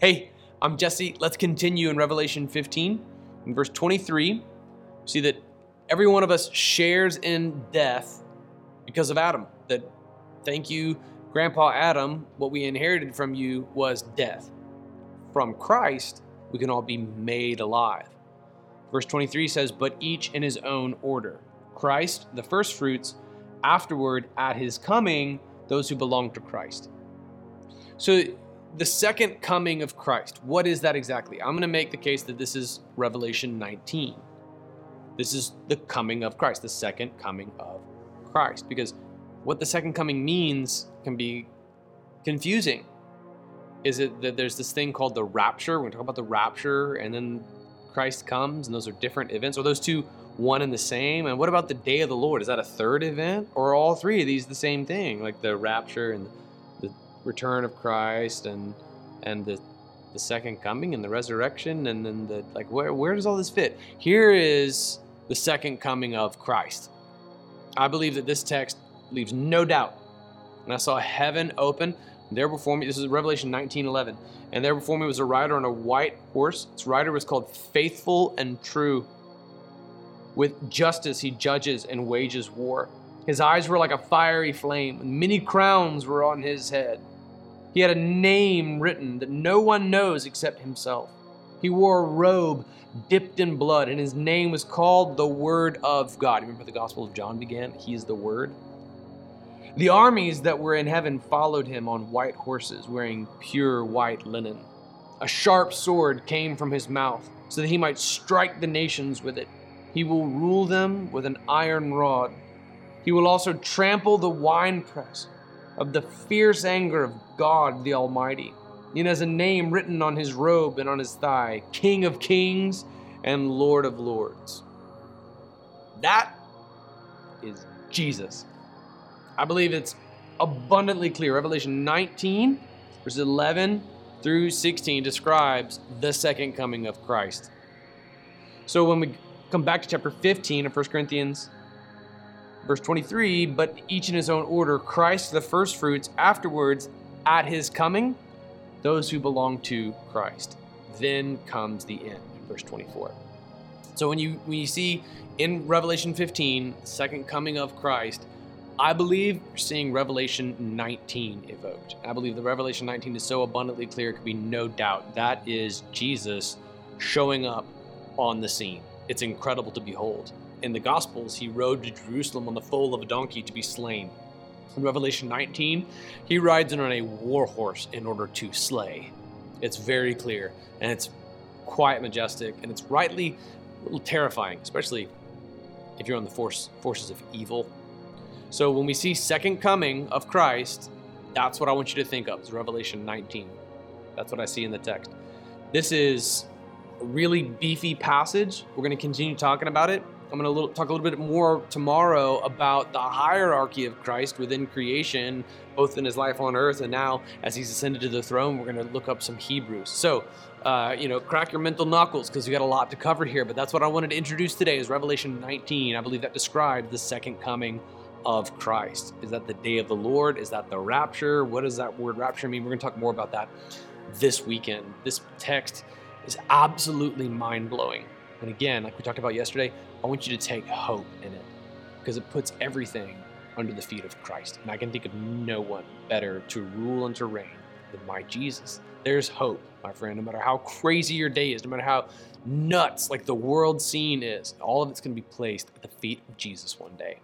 Hey, I'm Jesse. Let's continue in Revelation 15. In verse 23, see that every one of us shares in death because of Adam. That thank you, Grandpa Adam, what we inherited from you was death. From Christ, we can all be made alive. Verse 23 says, But each in his own order. Christ, the first fruits, afterward, at his coming, those who belong to Christ. So, the second coming of Christ, what is that exactly? I'm going to make the case that this is Revelation 19. This is the coming of Christ, the second coming of Christ. Because what the second coming means can be confusing. Is it that there's this thing called the rapture? We're going to talk about the rapture, and then Christ comes, and those are different events. Are those two one and the same? And what about the day of the Lord? Is that a third event? Or all three of these the same thing, like the rapture and the return of Christ and and the the second coming and the resurrection and then the like where where does all this fit? Here is the second coming of Christ. I believe that this text leaves no doubt. And I saw heaven open. There before me, this is Revelation 19 11. And there before me was a rider on a white horse. Its rider was called Faithful and True. With justice he judges and wages war. His eyes were like a fiery flame, and many crowns were on his head. He had a name written that no one knows except himself. He wore a robe dipped in blood, and his name was called the Word of God. Remember the Gospel of John began? He is the Word. The armies that were in heaven followed him on white horses, wearing pure white linen. A sharp sword came from his mouth, so that he might strike the nations with it. He will rule them with an iron rod. He will also trample the winepress of the fierce anger of God the Almighty. He has a name written on his robe and on his thigh King of Kings and Lord of Lords. That is Jesus. I believe it's abundantly clear. Revelation 19, verses 11 through 16 describes the second coming of Christ. So when we come back to chapter 15 of 1 Corinthians, verse 23, but each in his own order, Christ the first fruits, afterwards, at his coming, those who belong to Christ. Then comes the end, verse 24. So when you when you see in Revelation 15, second coming of Christ, I believe we're seeing Revelation 19 evoked. I believe the Revelation 19 is so abundantly clear, it could be no doubt. That is Jesus showing up on the scene. It's incredible to behold. In the Gospels, he rode to Jerusalem on the foal of a donkey to be slain. In Revelation 19, he rides in on a war horse in order to slay. It's very clear, and it's quite majestic, and it's rightly a little terrifying, especially if you're on the force, forces of evil so when we see second coming of Christ, that's what I want you to think of. It's Revelation 19. That's what I see in the text. This is a really beefy passage. We're going to continue talking about it. I'm going to talk a little bit more tomorrow about the hierarchy of Christ within creation, both in his life on earth and now as he's ascended to the throne. We're going to look up some Hebrews. So, uh, you know, crack your mental knuckles because we got a lot to cover here. But that's what I wanted to introduce today is Revelation 19. I believe that describes the second coming of Christ. Is that the day of the Lord? Is that the rapture? What does that word rapture mean? We're going to talk more about that this weekend. This text is absolutely mind blowing. And again, like we talked about yesterday, I want you to take hope in it because it puts everything under the feet of Christ. And I can think of no one better to rule and to reign than my Jesus. There's hope, my friend, no matter how crazy your day is, no matter how nuts like the world scene is, all of it's going to be placed at the feet of Jesus one day.